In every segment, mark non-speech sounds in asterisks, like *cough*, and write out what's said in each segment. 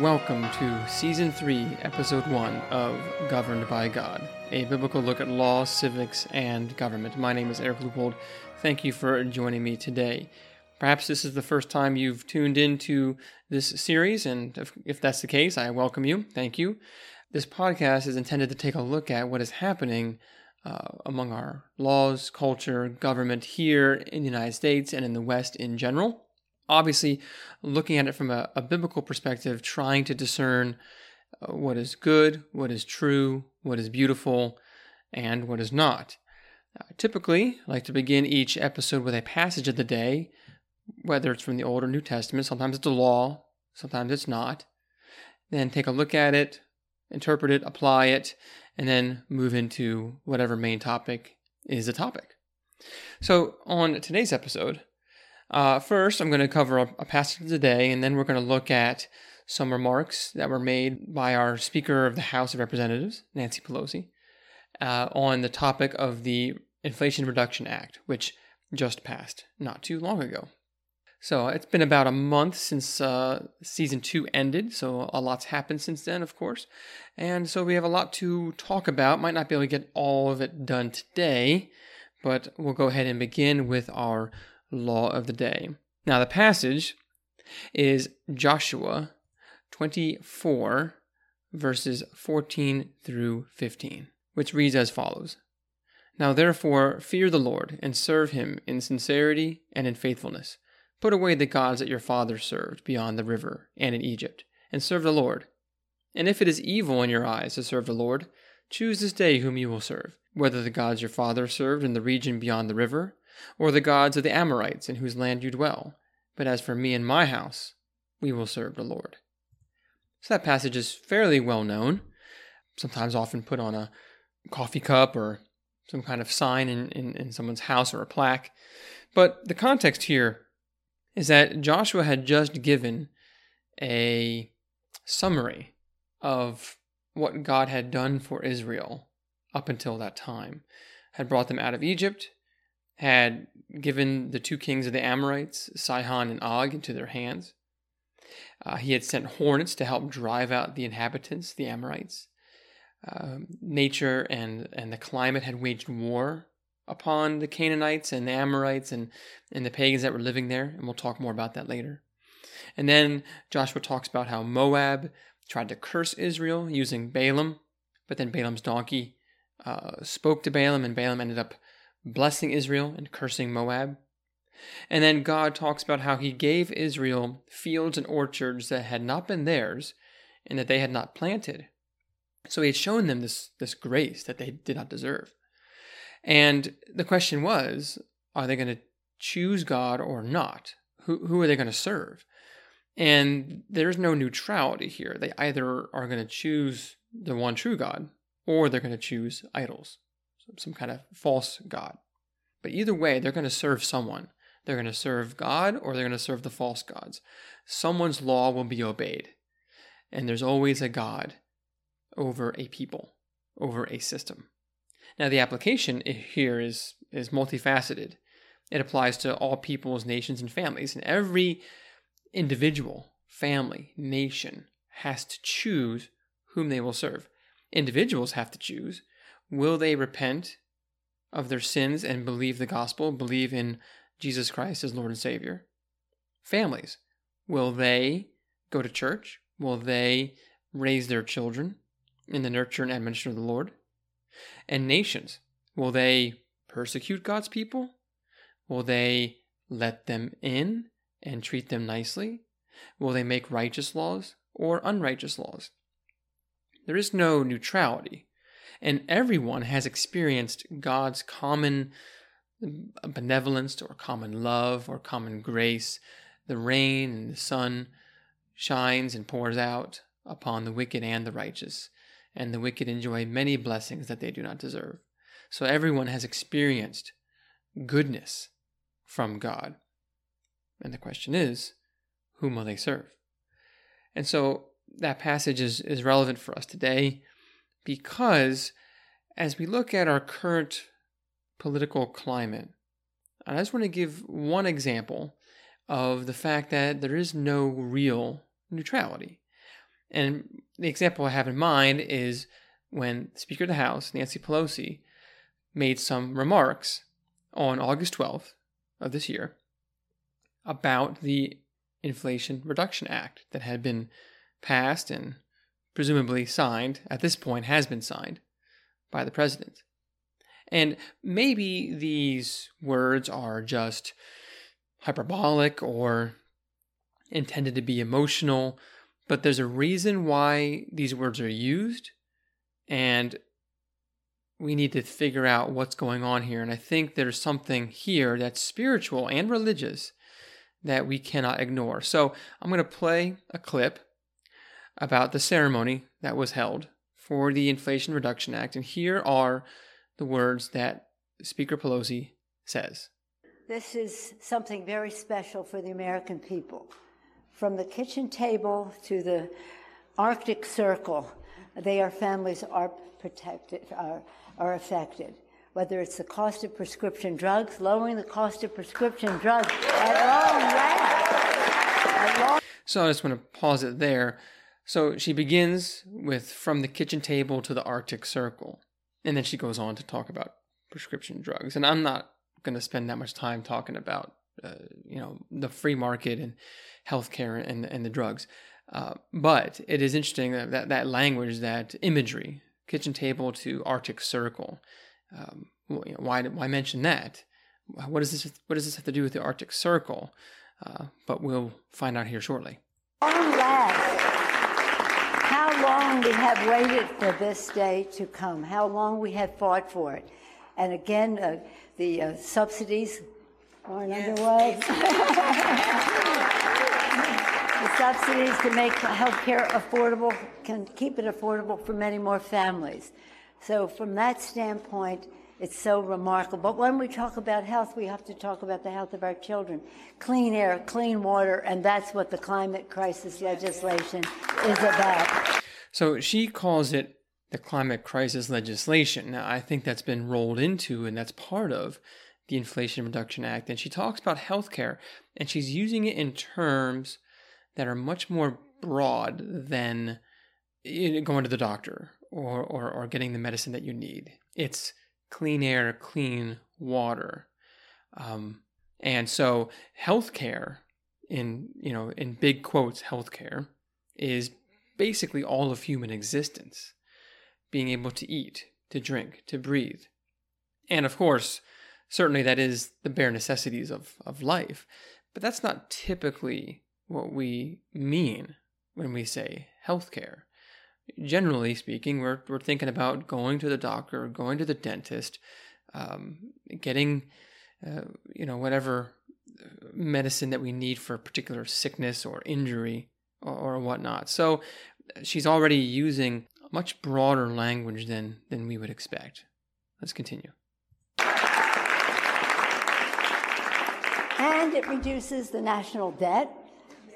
Welcome to Season 3, Episode 1 of Governed by God, a biblical look at law, civics, and government. My name is Eric Leupold. Thank you for joining me today. Perhaps this is the first time you've tuned into this series, and if, if that's the case, I welcome you. Thank you. This podcast is intended to take a look at what is happening uh, among our laws, culture, government here in the United States and in the West in general obviously looking at it from a, a biblical perspective, trying to discern uh, what is good, what is true, what is beautiful, and what is not. Uh, typically, I like to begin each episode with a passage of the day, whether it's from the Old or New Testament. Sometimes it's a law, sometimes it's not. Then take a look at it, interpret it, apply it, and then move into whatever main topic is the topic. So, on today's episode, uh, first, I'm going to cover a, a passage of the day, and then we're going to look at some remarks that were made by our Speaker of the House of Representatives, Nancy Pelosi, uh, on the topic of the Inflation Reduction Act, which just passed not too long ago. So it's been about a month since uh, season two ended, so a lot's happened since then, of course. And so we have a lot to talk about. Might not be able to get all of it done today, but we'll go ahead and begin with our law of the day. Now, the passage is Joshua 24, verses 14 through 15, which reads as follows Now therefore, fear the Lord, and serve him in sincerity and in faithfulness. Put away the gods that your fathers served beyond the river and in Egypt, and serve the Lord. And if it is evil in your eyes to serve the Lord, choose this day whom you will serve, whether the gods your fathers served in the region beyond the river, or the gods of the Amorites in whose land you dwell. But as for me and my house, we will serve the Lord. So that passage is fairly well known, sometimes often put on a coffee cup or some kind of sign in, in, in someone's house or a plaque. But the context here is that Joshua had just given a summary of what God had done for Israel up until that time, had brought them out of Egypt, had given the two kings of the Amorites, Sihon and Og, into their hands. Uh, he had sent hornets to help drive out the inhabitants, the Amorites. Uh, nature and, and the climate had waged war upon the Canaanites and the Amorites and, and the pagans that were living there, and we'll talk more about that later. And then Joshua talks about how Moab tried to curse Israel using Balaam, but then Balaam's donkey uh, spoke to Balaam, and Balaam ended up blessing Israel and cursing Moab. And then God talks about how he gave Israel fields and orchards that had not been theirs and that they had not planted. So he had shown them this, this grace that they did not deserve. And the question was are they going to choose God or not? Who, who are they going to serve? And there's no neutrality here. They either are going to choose the one true God or they're going to choose idols some kind of false god. But either way, they're going to serve someone. They're going to serve God or they're going to serve the false gods. Someone's law will be obeyed. And there's always a God over a people, over a system. Now, the application here is, is multifaceted. It applies to all peoples, nations, and families. And every individual, family, nation has to choose whom they will serve. Individuals have to choose Will they repent of their sins and believe the gospel, believe in Jesus Christ as Lord and Savior? Families, will they go to church? Will they raise their children in the nurture and admonition of the Lord? And nations, will they persecute God's people? Will they let them in and treat them nicely? Will they make righteous laws or unrighteous laws? There is no neutrality and everyone has experienced God's common mm, benevolence or common love or common grace. The rain and the sun shines and pours out upon the wicked and the righteous, and the wicked enjoy many blessings that they do not deserve. So everyone has experienced goodness from God. And the question is, whom will they serve? And so that passage is, is relevant for us today because as we look at our current political climate, I just want to give one example of the fact that there is no real neutrality. And the example I have in mind is when Speaker of the House, Nancy Pelosi, made some remarks on August 12th of this year about the Inflation Reduction Act that had been passed and presumably signed, at this point has been signed by the president. And maybe these words are just hyperbolic or intended to be emotional, but there's a reason why these words are used, and we need to figure out what's going on here. And I think there's something here that's spiritual and religious that we cannot ignore. So I'm going to play a clip about the ceremony that was held for the Inflation Reduction Act, and here are the words that Speaker Pelosi says. This is something very special for the American people. From the kitchen table to the Arctic Circle, their families are protected, are, are affected. Whether it's the cost of prescription drugs, lowering the cost of prescription drugs at long last. so I just want to pause it there. So she begins with from the kitchen table to the Arctic Circle. And then she goes on to talk about prescription drugs. And I'm not going to spend that much time talking about, uh, you know, the free market and healthcare and, and the drugs. Uh, but it is interesting that, that, that language, that imagery, kitchen table to Arctic Circle. Um, why why mention that? What does this What does this have to do with the Arctic Circle? Uh, but we'll find out here shortly. How long we have waited for this day to come? How long we have fought for it? And again, uh, the uh, subsidies yes. underway. the subsidies to make health care affordable can keep it affordable for many more families. So, from that standpoint, it's so remarkable. But when we talk about health, we have to talk about the health of our children. Clean air, clean water, and that's what the climate crisis legislation is about. So she calls it the climate crisis legislation. Now, I think that's been rolled into, and that's part of the Inflation Reduction Act. And she talks about healthcare, and she's using it in terms that are much more broad than going to the doctor or, or, or getting the medicine that you need. It's clean air, clean water. Um, and so healthcare in, you know, in big quotes, healthcare is basically all of human existence. Being able to eat, to drink, to breathe. And of course, certainly that is the bare necessities of, of life. But that's not typically what we mean when we say healthcare generally speaking, we're, we're thinking about going to the doctor, going to the dentist, um, getting, uh, you know, whatever medicine that we need for a particular sickness or injury or, or whatnot. So she's already using much broader language than, than we would expect. Let's continue. And it reduces the national debt,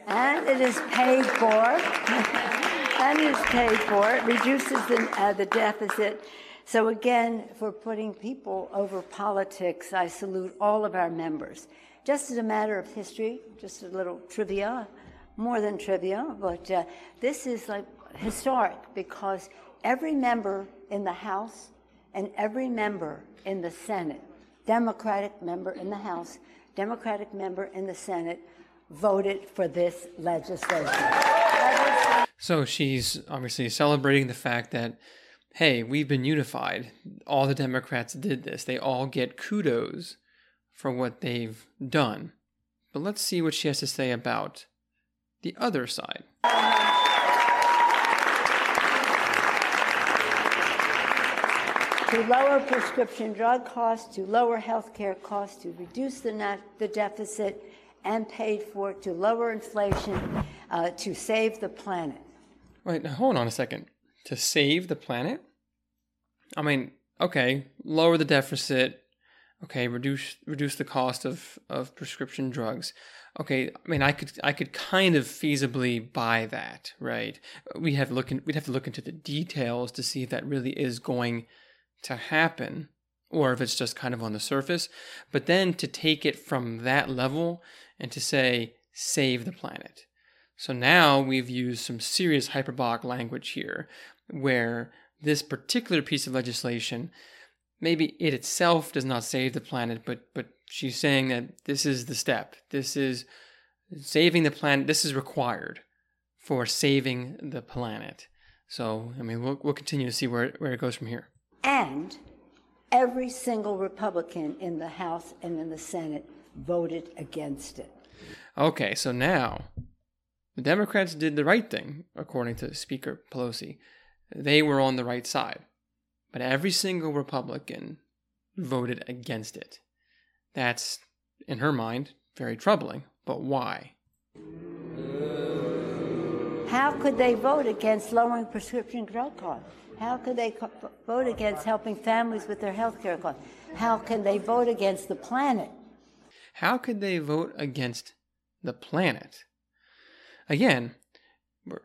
and it is paid for. *laughs* and is paid for. It reduces the, uh, the deficit. So, again, for putting people over politics, I salute all of our members. Just as a matter of history, just a little trivia, more than trivia, but uh, this is like historic because every member in the House and every member in the Senate, Democratic member in the House, Democratic member in the Senate, voted for this legislation. So she's obviously celebrating the fact that, hey, we've been unified. All the Democrats did this. They all get kudos for what they've done. But let's see what she has to say about the other side. to lower prescription drug costs, to lower health care costs, to reduce the, net, the deficit and paid for, to lower inflation, uh, to save the planet. Wait, hold on a second. To save the planet? I mean, okay, lower the deficit. Okay, reduce reduce the cost of, of prescription drugs. Okay, I mean, I could I could kind of feasibly buy that, right? We have look in, we'd have to look into the details to see if that really is going to happen, or if it's just kind of on the surface. But then to take it from that level and to say save the planet, So now we've used some serious hyperbolic language here where this particular piece of legislation maybe it itself does not save the planet but but she's saying that this is the step this is saving the planet this is required for saving the planet so i mean we'll, we'll continue to see where, where it goes from here And every single Republican in the House and in the Senate voted against it. Okay, so now the Democrats did the right thing, according to Speaker Pelosi. They were on the right side. But every single Republican voted against it. That's, in her mind, very troubling. But why? How could they vote against lowering prescription drug costs? How could they co- vote against helping families with their health care costs? How can they vote against the planet? How could they vote against the planet? Again,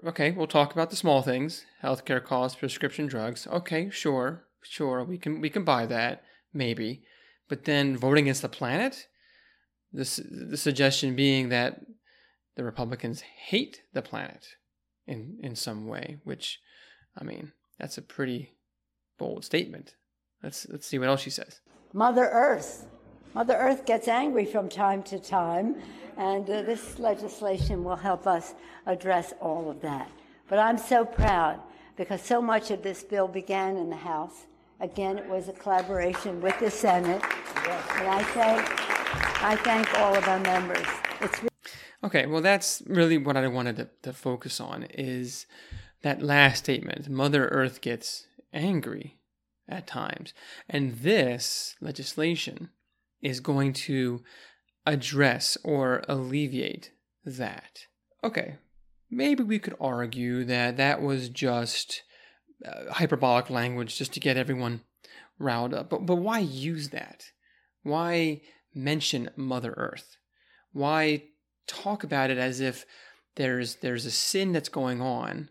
okay, we'll talk about the small things, healthcare costs, prescription drugs. Okay, sure, sure, we can we can buy that, maybe. But then voting against the planet? This the suggestion being that the Republicans hate the planet in in some way, which I mean, that's a pretty bold statement. Let's let's see what else she says. Mother Earth. Mother Earth gets angry from time to time, and uh, this legislation will help us address all of that. But I'm so proud because so much of this bill began in the House. Again, it was a collaboration with the Senate. And I thank, I thank all of our members. It's Okay, well, that's really what I wanted to, to focus on is that last statement. Mother Earth gets angry at times. And this legislation is going to address or alleviate that. Okay, maybe we could argue that that was just uh, hyperbolic language just to get everyone riled up. But, but why use that? Why mention Mother Earth? Why talk about it as if there's there's a sin that's going on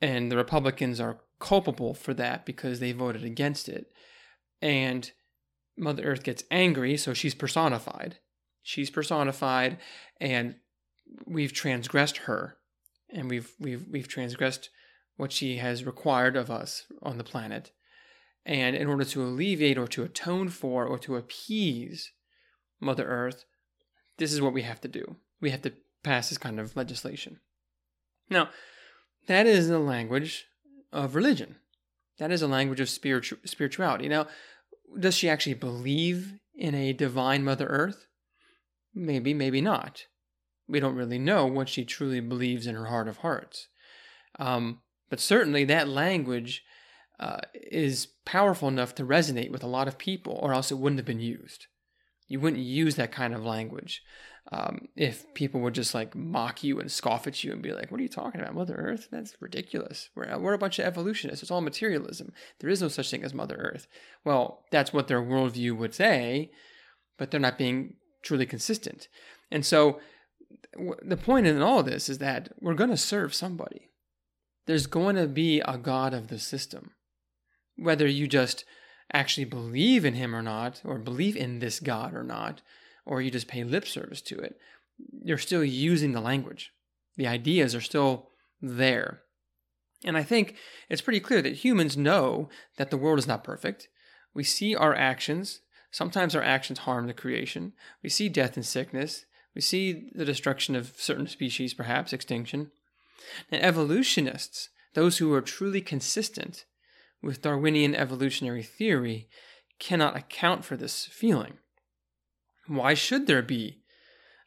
and the Republicans are culpable for that because they voted against it. And Mother Earth gets angry, so she's personified. She's personified and we've transgressed her and we've we've we've transgressed what she has required of us on the planet. And in order to alleviate or to atone for or to appease Mother Earth, this is what we have to do. We have to pass this kind of legislation. Now, that is the language of religion. That is a language of spiritu- spirituality. Now, does she actually believe in a divine Mother Earth? Maybe, maybe not. We don't really know what she truly believes in her heart of hearts. Um, but certainly that language uh, is powerful enough to resonate with a lot of people, or else it wouldn't have been used. You wouldn't use that kind of language um, if people would just like mock you and scoff at you and be like, "What are you talking about, Mother Earth? That's ridiculous. We're we're a bunch of evolutionists. It's all materialism. There is no such thing as Mother Earth." Well, that's what their worldview would say, but they're not being truly consistent. And so, the point in all of this is that we're going to serve somebody. There's going to be a God of the system, whether you just actually believe in him or not, or believe in this God or not, or you just pay lip service to it, you're still using the language. The ideas are still there. And I think it's pretty clear that humans know that the world is not perfect. We see our actions. Sometimes our actions harm the creation. We see death and sickness. We see the destruction of certain species, perhaps extinction. And evolutionists, those who are truly consistent with Darwinian evolutionary theory, cannot account for this feeling. Why should there be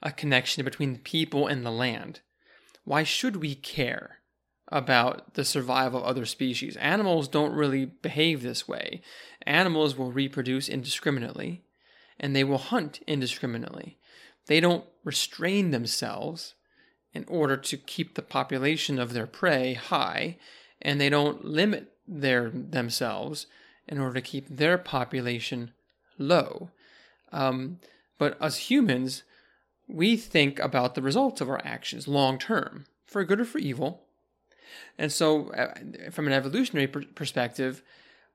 a connection between the people and the land? Why should we care about the survival of other species? Animals don't really behave this way. Animals will reproduce indiscriminately and they will hunt indiscriminately. They don't restrain themselves in order to keep the population of their prey high, and they don't limit their themselves in order to keep their population low. Um, but as humans, we think about the results of our actions long term, for good or for evil. And so, uh, from an evolutionary per- perspective,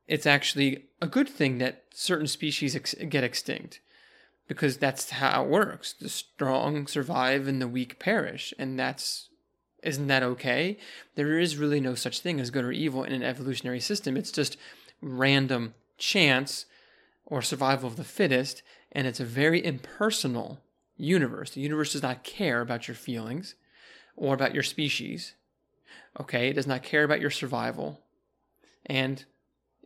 it's actually a good thing that certain species ex- get extinct because that's how it works. The strong survive and the weak perish. And that's isn't that okay? There is really no such thing as good or evil in an evolutionary system. It's just random chance or survival of the fittest, and it's a very impersonal universe. The universe does not care about your feelings or about your species. Okay, it does not care about your survival. And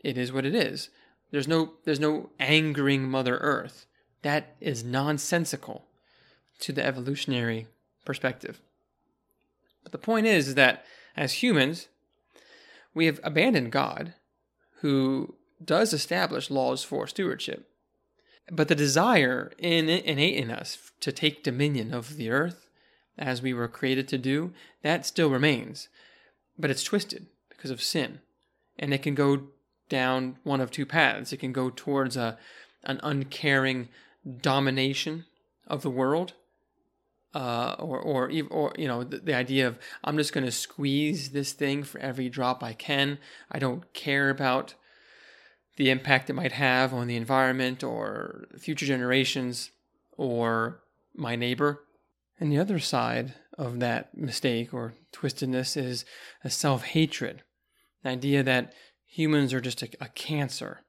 it is what it is. There's no there's no angering Mother Earth. That is nonsensical to the evolutionary perspective. But the point is, is that as humans, we have abandoned God, who does establish laws for stewardship. But the desire in, innate in us to take dominion of the earth, as we were created to do, that still remains. But it's twisted because of sin. And it can go down one of two paths. It can go towards a, an uncaring domination of the world, uh, or or or you know the, the idea of I'm just going to squeeze this thing for every drop I can. I don't care about the impact it might have on the environment or future generations or my neighbor. And the other side of that mistake or twistedness is a self hatred, the idea that humans are just a, a cancer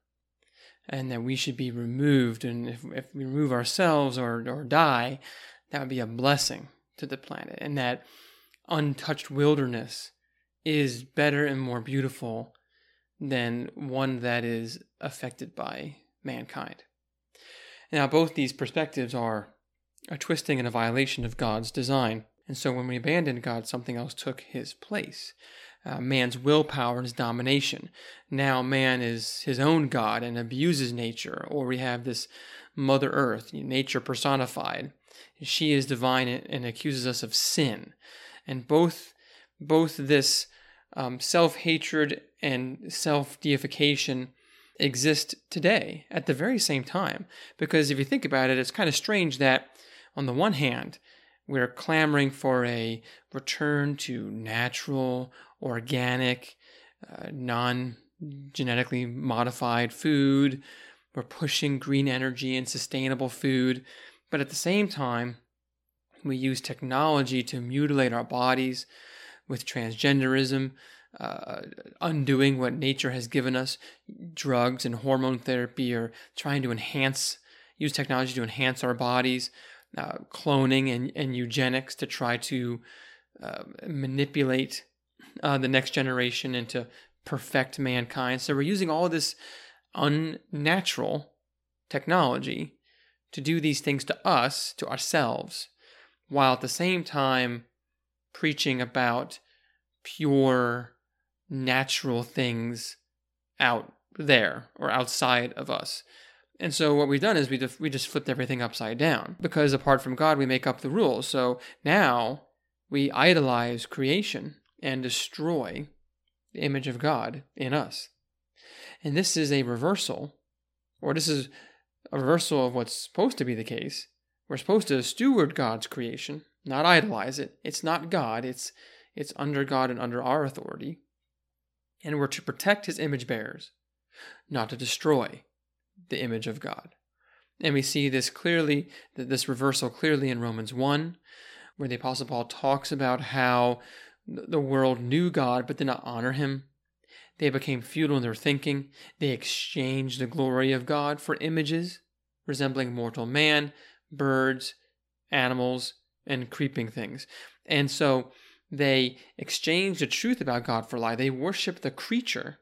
and that we should be removed. And if, if we remove ourselves or, or die, that would be a blessing to the planet. And that untouched wilderness is better and more beautiful than one that is affected by mankind. Now, both these perspectives are a twisting and a violation of God's design. And so when we abandoned God, something else took his place uh, man's willpower and his domination. Now man is his own God and abuses nature, or we have this Mother Earth, nature personified. She is divine and accuses us of sin. And both, both this um, self hatred and self deification exist today at the very same time. Because if you think about it, it's kind of strange that, on the one hand, we're clamoring for a return to natural organic, uh, non genetically modified food. We're pushing green energy and sustainable food. But at the same time, we use technology to mutilate our bodies with transgenderism, uh, undoing what nature has given us. Drugs and hormone therapy are trying to enhance, use technology to enhance our bodies. Uh, cloning and, and eugenics to try to uh, manipulate uh, the next generation and to perfect mankind. So we're using all this unnatural technology to do these things to us, to ourselves, while at the same time preaching about pure natural things out there or outside of us. And so what we've done is we just, we just flipped everything upside down because apart from God we make up the rules. So now we idolize creation and destroy the image of God in us. And this is a reversal, or this is a reversal of what's supposed to be the case. We're supposed to steward God's creation, not idolize it. It's not God, it's it's under God and under our authority. And we're to protect his image bearers, not to destroy the image of God. And we see this clearly, this reversal clearly in Romans 1, where the Apostle Paul talks about how the world knew God but did not honor him. They became futile in their thinking. They exchanged the glory of God for images resembling mortal man, birds, animals, and creeping things. And so they exchanged the truth about God for lie. They worship the creature,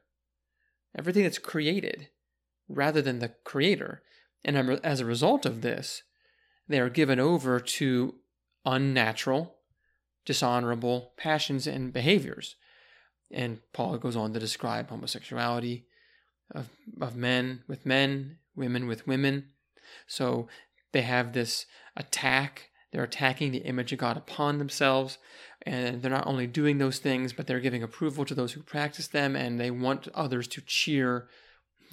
everything that's created, rather than the creator. And as a result of this, they are given over to unnatural dishonorable passions and behaviors. And Paul goes on to describe homosexuality of, of men with men, women with women. So they have this attack. They're attacking the image of God upon themselves. And they're not only doing those things, but they're giving approval to those who practice them, and they want others to cheer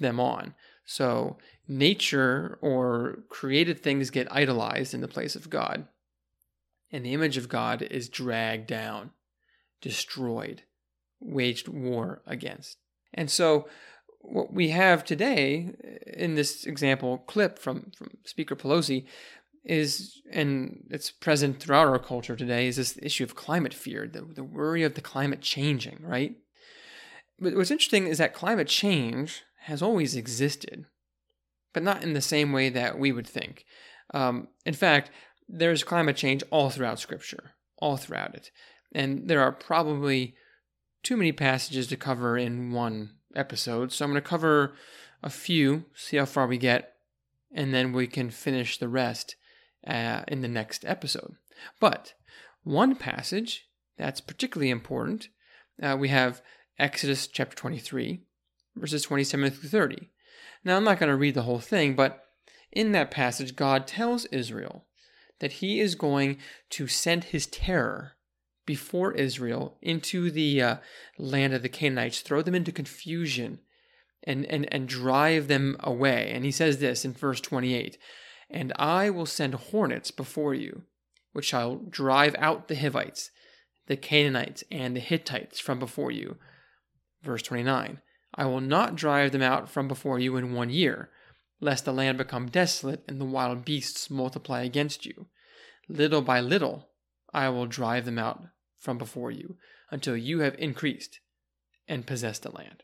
them on. So nature or created things get idolized in the place of God and the image of God is dragged down, destroyed, waged war against. And so, what we have today in this example clip from, from Speaker Pelosi, is, and it's present throughout our culture today, is this issue of climate fear, the, the worry of the climate changing, right? But what's interesting is that climate change has always existed, but not in the same way that we would think. Um, in fact, there's climate change all throughout Scripture, all throughout it. And there are probably too many passages to cover in one episode, so I'm going to cover a few, see how far we get, and then we can finish the rest uh, in the next episode. But one passage that's particularly important, uh, we have Exodus chapter 23, verses 27 through 30. Now, I'm not going to read the whole thing, but in that passage, God tells Israel that he is going to send his terror before Israel into the uh, land of the Canaanites, throw them into confusion, and, and, and drive them away. And he says this in verse 28 And I will send hornets before you, which shall drive out the Hivites, the Canaanites, and the Hittites from before you. Verse 29 I will not drive them out from before you in one year, lest the land become desolate and the wild beasts multiply against you. Little by little I will drive them out from before you until you have increased and possessed the land.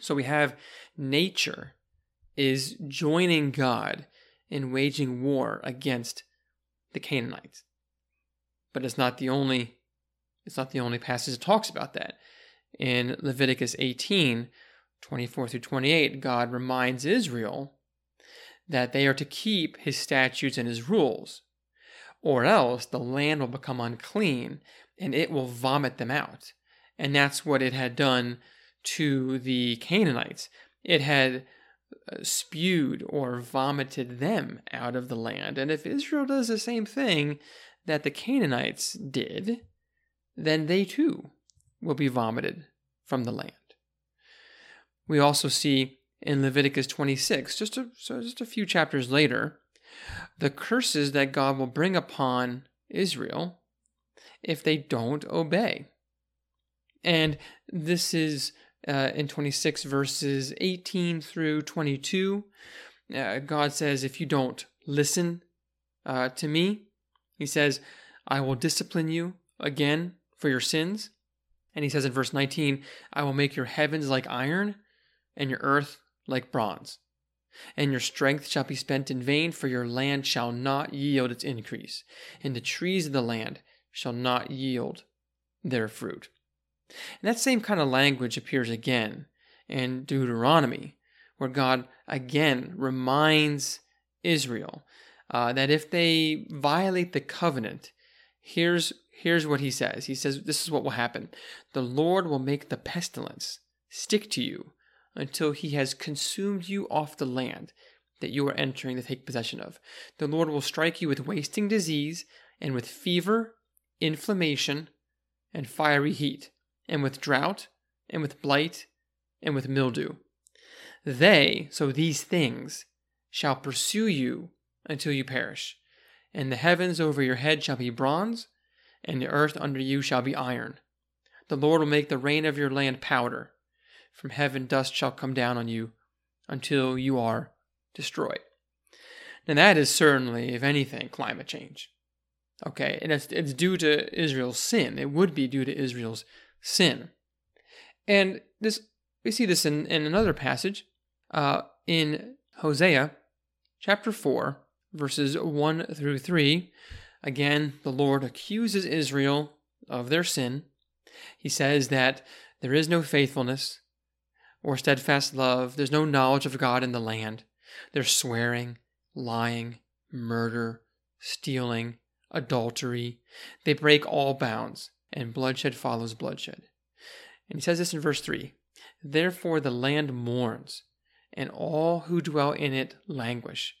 So we have nature is joining God in waging war against the Canaanites. But it's not the only it's not the only passage that talks about that. In Leviticus 18, 24 through 28, God reminds Israel that they are to keep his statutes and his rules, or else the land will become unclean and it will vomit them out. And that's what it had done to the Canaanites. It had uh, spewed or vomited them out of the land. And if Israel does the same thing that the Canaanites did, then they too will be vomited from the land. We also see in Leviticus 26, just a, so just a few chapters later, the curses that God will bring upon Israel if they don't obey. And this is uh, in 26 verses 18 through 22. Uh, God says, If you don't listen uh, to me, He says, I will discipline you again for your sins. And He says in verse 19, I will make your heavens like iron and your earth like bronze. And your strength shall be spent in vain, for your land shall not yield its increase, and the trees of the land shall not yield their fruit. And that same kind of language appears again in Deuteronomy, where God again reminds Israel uh, that if they violate the covenant, here's here's what he says. He says, This is what will happen. The Lord will make the pestilence stick to you until he has consumed you off the land that you are entering to take possession of. The Lord will strike you with wasting disease and with fever inflammation, and fiery heat, and with drought, and with blight, and with mildew. They, so these things, shall pursue you until you perish. And the heavens over your head shall be bronze, and the earth under you shall be iron. The Lord will make the rain of your land powder. From heaven dust shall come down on you until you are destroyed. Now, that is certainly, if anything, climate change. Okay, and it's, it's due to Israel's sin. It would be due to Israel's sin. And this we see this in, in another passage uh, in Hosea chapter 4, verses 1 through 3. Again, the Lord accuses Israel of their sin. He says that there is no faithfulness or steadfast love, there's no knowledge of God in the land. There's swearing, lying, murder, stealing, adultery. They break all bounds, and bloodshed follows bloodshed. And he says this in verse 3 Therefore the land mourns, and all who dwell in it languish,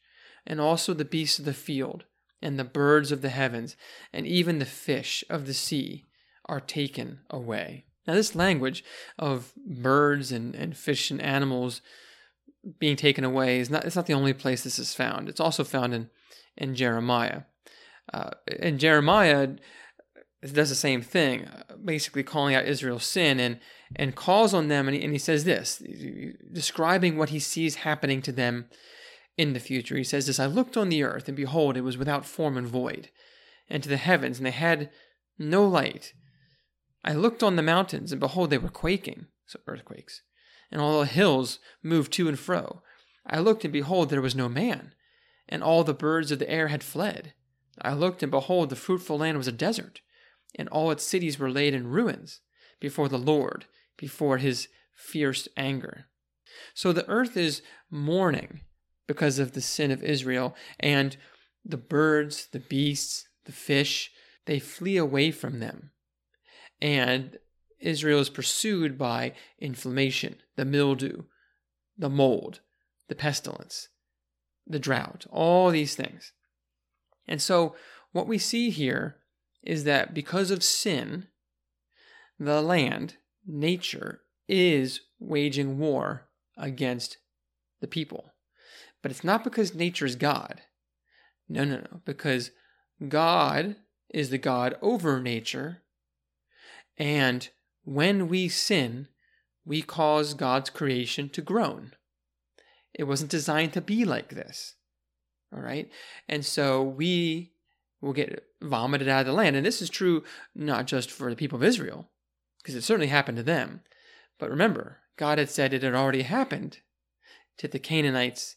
and also the beasts of the field, and the birds of the heavens, and even the fish of the sea are taken away. Now, this language of birds and, and fish and animals being taken away is not, it's not the only place this is found. It's also found in, in Jeremiah. Uh, and Jeremiah does the same thing, basically calling out Israel's sin and, and calls on them. And he, and he says this, describing what he sees happening to them in the future. He says this I looked on the earth, and behold, it was without form and void, and to the heavens, and they had no light. I looked on the mountains, and behold, they were quaking, so earthquakes, and all the hills moved to and fro. I looked, and behold, there was no man, and all the birds of the air had fled. I looked, and behold, the fruitful land was a desert, and all its cities were laid in ruins before the Lord, before his fierce anger. So the earth is mourning because of the sin of Israel, and the birds, the beasts, the fish, they flee away from them. And Israel is pursued by inflammation, the mildew, the mold, the pestilence, the drought, all these things. And so, what we see here is that because of sin, the land, nature, is waging war against the people. But it's not because nature is God. No, no, no. Because God is the God over nature. And when we sin, we cause God's creation to groan. It wasn't designed to be like this. All right. And so we will get vomited out of the land. And this is true not just for the people of Israel, because it certainly happened to them. But remember, God had said it had already happened to the Canaanites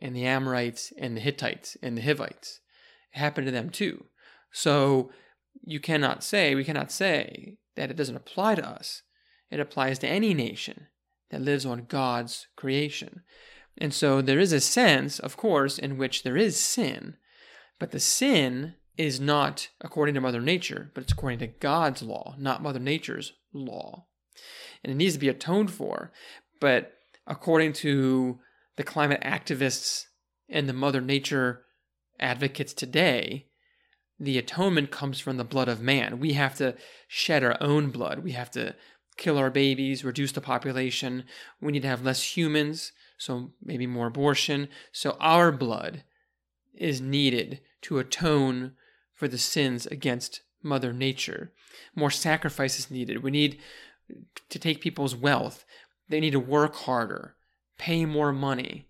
and the Amorites and the Hittites and the Hivites. It happened to them too. So you cannot say, we cannot say that it doesn't apply to us. It applies to any nation that lives on God's creation. And so there is a sense, of course, in which there is sin, but the sin is not according to Mother Nature, but it's according to God's law, not Mother Nature's law. And it needs to be atoned for. But according to the climate activists and the Mother Nature advocates today, the atonement comes from the blood of man. We have to shed our own blood. We have to kill our babies, reduce the population. We need to have less humans, so maybe more abortion. So our blood is needed to atone for the sins against Mother Nature. More sacrifices needed. We need to take people's wealth. They need to work harder pay more money.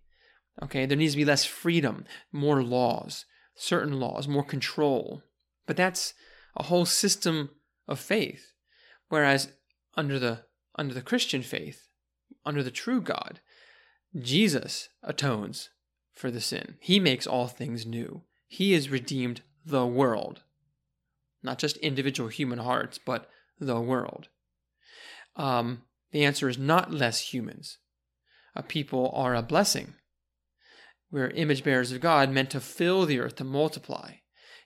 Okay, there needs to be less freedom, more laws, certain laws, more control. But that's a whole system of faith. Whereas under the under the Christian faith, under the true God, Jesus atones for the sin. He makes all things new. He has redeemed the world. Not just individual human hearts, but the world. Um, the answer is not less humans, a people are a blessing. We're image bearers of God, meant to fill the earth, to multiply,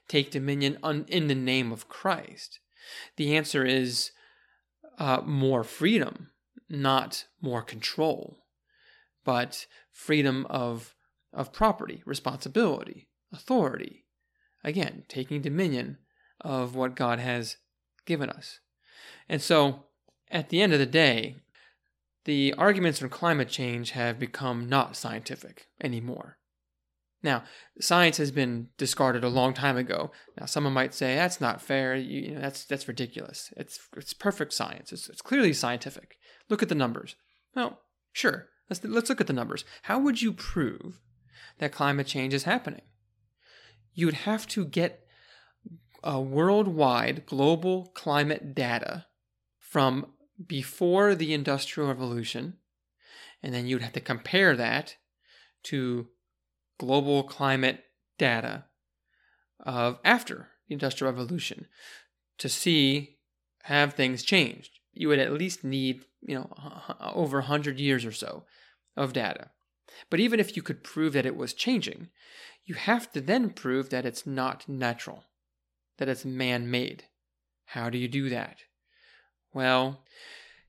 take dominion un- in the name of Christ. The answer is uh, more freedom, not more control, but freedom of, of property, responsibility, authority. Again, taking dominion of what God has given us. And so, at the end of the day, the arguments on climate change have become not scientific anymore. Now, science has been discarded a long time ago. Now, someone might say that's not fair. You, you know, that's that's ridiculous. It's it's perfect science. It's, it's clearly scientific. Look at the numbers. Well, sure. Let's let's look at the numbers. How would you prove that climate change is happening? You would have to get a worldwide global climate data from before the Industrial Revolution, and then you'd have to compare that to global climate data of after the Industrial Revolution to see have things changed. You would at least need, you know, over 100 years or so of data. But even if you could prove that it was changing, you have to then prove that it's not natural, that it's man made. How do you do that? Well,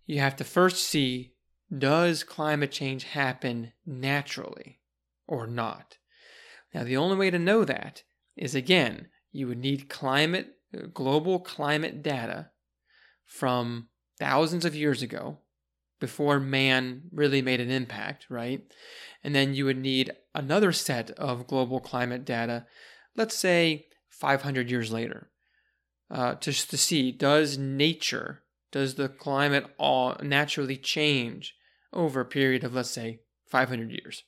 you have to first see does climate change happen naturally or not? Now, the only way to know that is again, you would need climate, global climate data from thousands of years ago before man really made an impact, right? And then you would need another set of global climate data, let's say 500 years later, uh, to, to see does nature does the climate all naturally change over a period of, let's say, 500 years?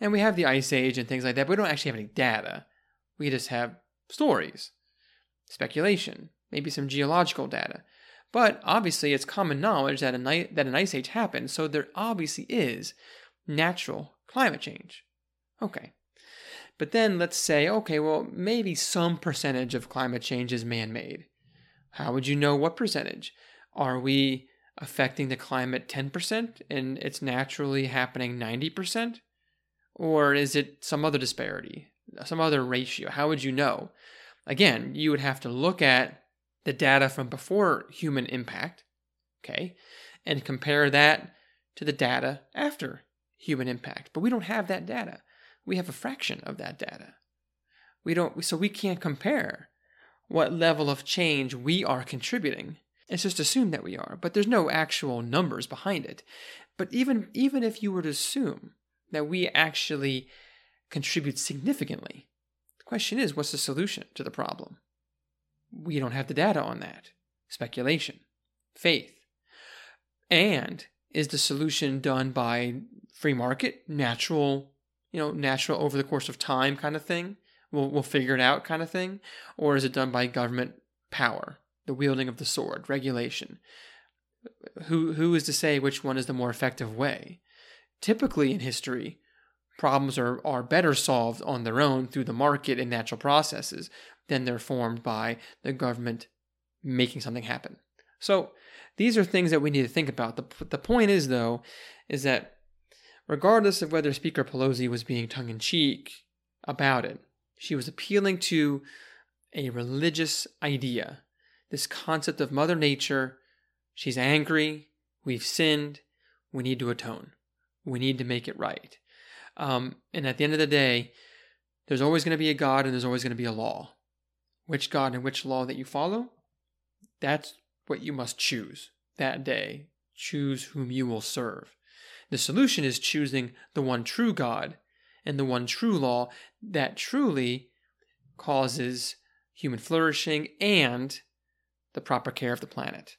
And we have the Ice Age and things like that, but we don't actually have any data. We just have stories, speculation, maybe some geological data. But obviously, it's common knowledge that, a, that an ice age happened, so there obviously is natural climate change. Okay. But then let's say, okay, well, maybe some percentage of climate change is man made. How would you know what percentage? Are we affecting the climate 10% and it's naturally happening 90%? Or is it some other disparity, some other ratio? How would you know? Again, you would have to look at the data from before human impact, okay, and compare that to the data after human impact. But we don't have that data. We have a fraction of that data. We don't so we can't compare what level of change we are contributing. It's just assumed that we are, but there's no actual numbers behind it. But even even if you were to assume that we actually contribute significantly, the question is what's the solution to the problem? We don't have the data on that. Speculation, faith. And is the solution done by free market, natural, you know, natural over the course of time kind of thing? We'll, we'll figure it out kind of thing? Or is it done by government power, the wielding of the sword, regulation? Who, who is to say which one is the more effective way? Typically in history, problems are, are better solved on their own through the market and natural processes than they're formed by the government making something happen. So these are things that we need to think about. The, the point is, though, is that regardless of whether Speaker Pelosi was being tongue in cheek about it, she was appealing to a religious idea, this concept of Mother Nature. She's angry, we've sinned, we need to atone, we need to make it right. Um, and at the end of the day, there's always going to be a God and there's always going to be a law. Which God and which law that you follow, that's what you must choose that day. Choose whom you will serve. The solution is choosing the one true God and the one true law that truly causes human flourishing and the proper care of the planet,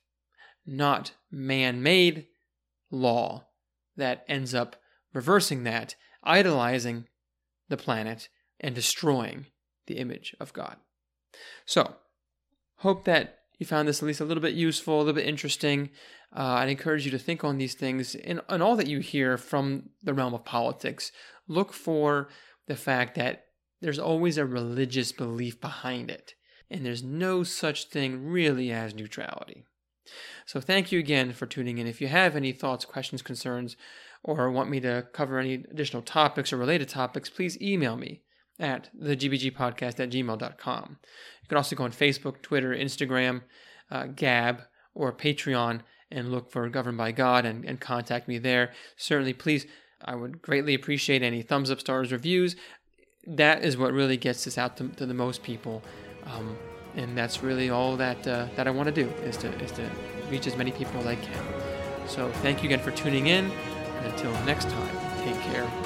not man made law that ends up reversing that, idolizing the planet, and destroying the image of God. So, hope that you found this at least a little bit useful, a little bit interesting. Uh, I'd encourage you to think on these things and, and all that you hear from the realm of politics look for the fact that there's always a religious belief behind it, and there's no such thing really as neutrality. So, thank you again for tuning in. If you have any thoughts, questions, concerns, or want me to cover any additional topics or related topics, please email me at thegbgpodcast at gmail.com. You can also go on Facebook, Twitter, Instagram, uh, Gab, or Patreon and look for Governed by God and, and contact me there. Certainly, please I would greatly appreciate any thumbs up, stars, reviews. That is what really gets this out to, to the most people, um, and that's really all that uh, that I want to do is to is to reach as many people as I can. So thank you again for tuning in, and until next time, take care.